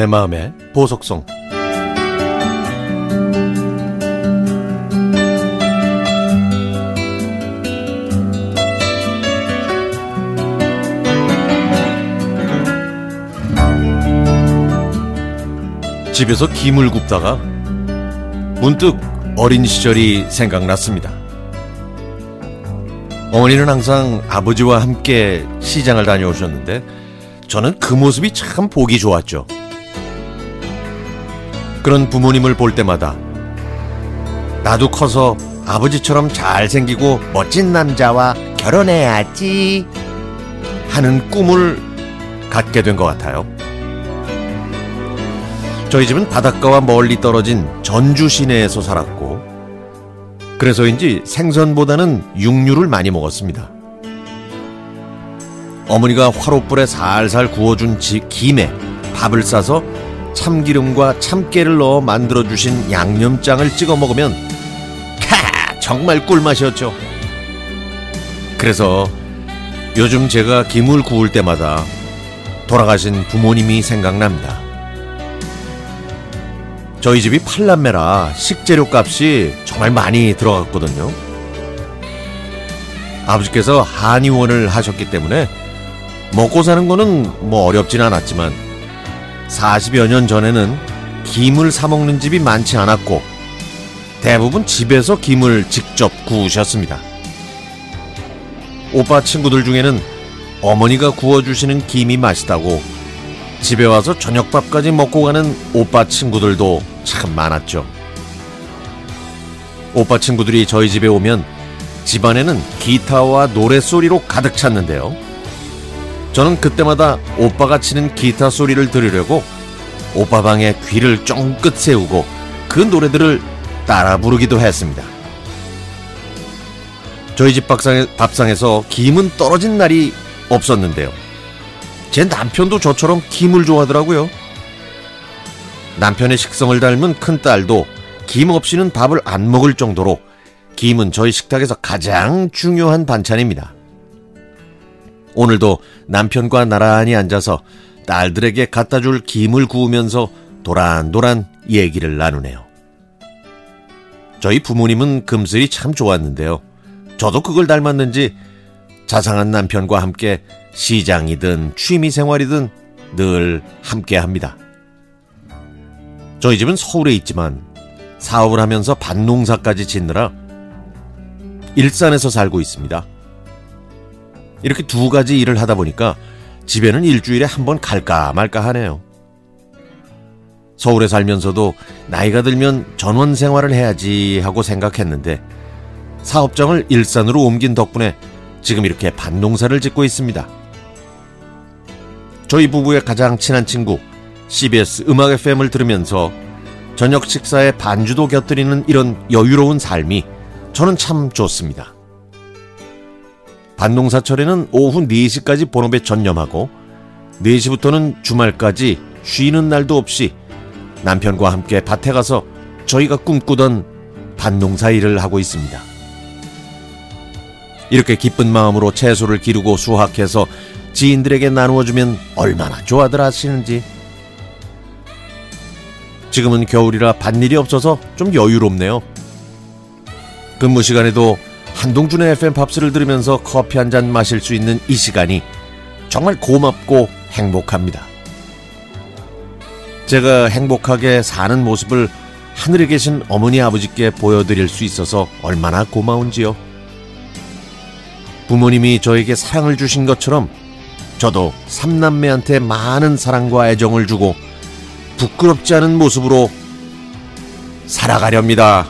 내 마음의 보석성 집에서 김을 굽다가 문득 어린 시절이 생각났습니다. 어머니는 항상 아버지와 함께 시장을 다녀오셨는데 저는 그 모습이 참 보기 좋았죠. 그런 부모님을 볼 때마다 나도 커서 아버지처럼 잘생기고 멋진 남자와 결혼해야지 하는 꿈을 갖게 된 것 같아요. 저희 집은 바닷가와 멀리 떨어진 전주 시내에서 살았고 그래서인지 생선보다는 육류를 많이 먹었습니다. 어머니가 화롯불에 살살 구워준 지, 김에 밥을 싸서 참기름과 참깨를 넣어 만들어 주신 양념장을 찍어 먹으면 캬 정말 꿀맛이었죠. 그래서 요즘 제가 김을 구울 때마다 돌아가신 부모님이 생각납니다. 저희 집이 팔남매라 식재료 값이 정말 많이 들어갔거든요. 아버지께서 한의원을 하셨기 때문에 먹고 사는 거는 뭐 어렵진 않았지만 40여 년 전에는 김을 사 먹는 집이 많지 않았고 대부분 집에서 김을 직접 구우셨습니다. 오빠 친구들 중에는 어머니가 구워주시는 김이 맛있다고 집에 와서 저녁밥까지 먹고 가는 오빠 친구들도 참 많았죠. 오빠 친구들이 저희 집에 오면 집안에는 기타와 노래소리로 가득 찼는데요. 저는 그때마다 오빠가 치는 기타 소리를 들으려고 오빠 방에 귀를 쫑긋 세우고 그 노래들을 따라 부르기도 했습니다. 저희 집 밥상에, 밥상에서 김은 떨어진 날이 없었는데요. 제 남편도 저처럼 김을 좋아하더라고요. 남편의 식성을 닮은 큰 딸도 김 없이는 밥을 안 먹을 정도로 김은 저희 식탁에서 가장 중요한 반찬입니다. 오늘도 남편과 나란히 앉아서 딸들에게 갖다 줄 김을 구우면서 도란도란 얘기를 나누네요. 저희 부모님은 금슬이 참 좋았는데요. 저도 그걸 닮았는지 자상한 남편과 함께 시장이든 취미 생활이든 늘 함께 합니다. 저희 집은 서울에 있지만 사업을 하면서 밭농사까지 짓느라 일산에서 살고 있습니다. 이렇게 두 가지 일을 하다 보니까 집에는 일주일에 한 번 갈까 말까 하네요. 서울에 살면서도 나이가 들면 전원 생활을 해야지 하고 생각했는데 사업장을 일산으로 옮긴 덕분에 지금 이렇게 밭농사를 짓고 있습니다. 저희 부부의 가장 친한 친구 CBS 음악 FM을 들으면서 저녁 식사에 반주도 곁들이는 이런 여유로운 삶이 저는 참 좋습니다. 반농사철에는 오후 4시까지 본업에 전념하고 4시부터는 주말까지 쉬는 날도 없이 남편과 함께 밭에 가서 저희가 꿈꾸던 밭농사 일을 하고 있습니다. 이렇게 기쁜 마음으로 채소를 기르고 수확해서 지인들에게 나누어주면 얼마나 좋아들 하시는지. 지금은 겨울이라 밭일이 없어서 좀 여유롭네요. 근무 시간에도 한동준의 FM 팝스를 들으면서 커피 한 잔 마실 수 있는 이 시간이 정말 고맙고 행복합니다. 제가 행복하게 사는 모습을 하늘에 계신 어머니 아버지께 보여드릴 수 있어서 얼마나 고마운지요. 부모님이 저에게 사랑을 주신 것처럼 저도 삼남매한테 많은 사랑과 애정을 주고 부끄럽지 않은 모습으로 살아가렵니다.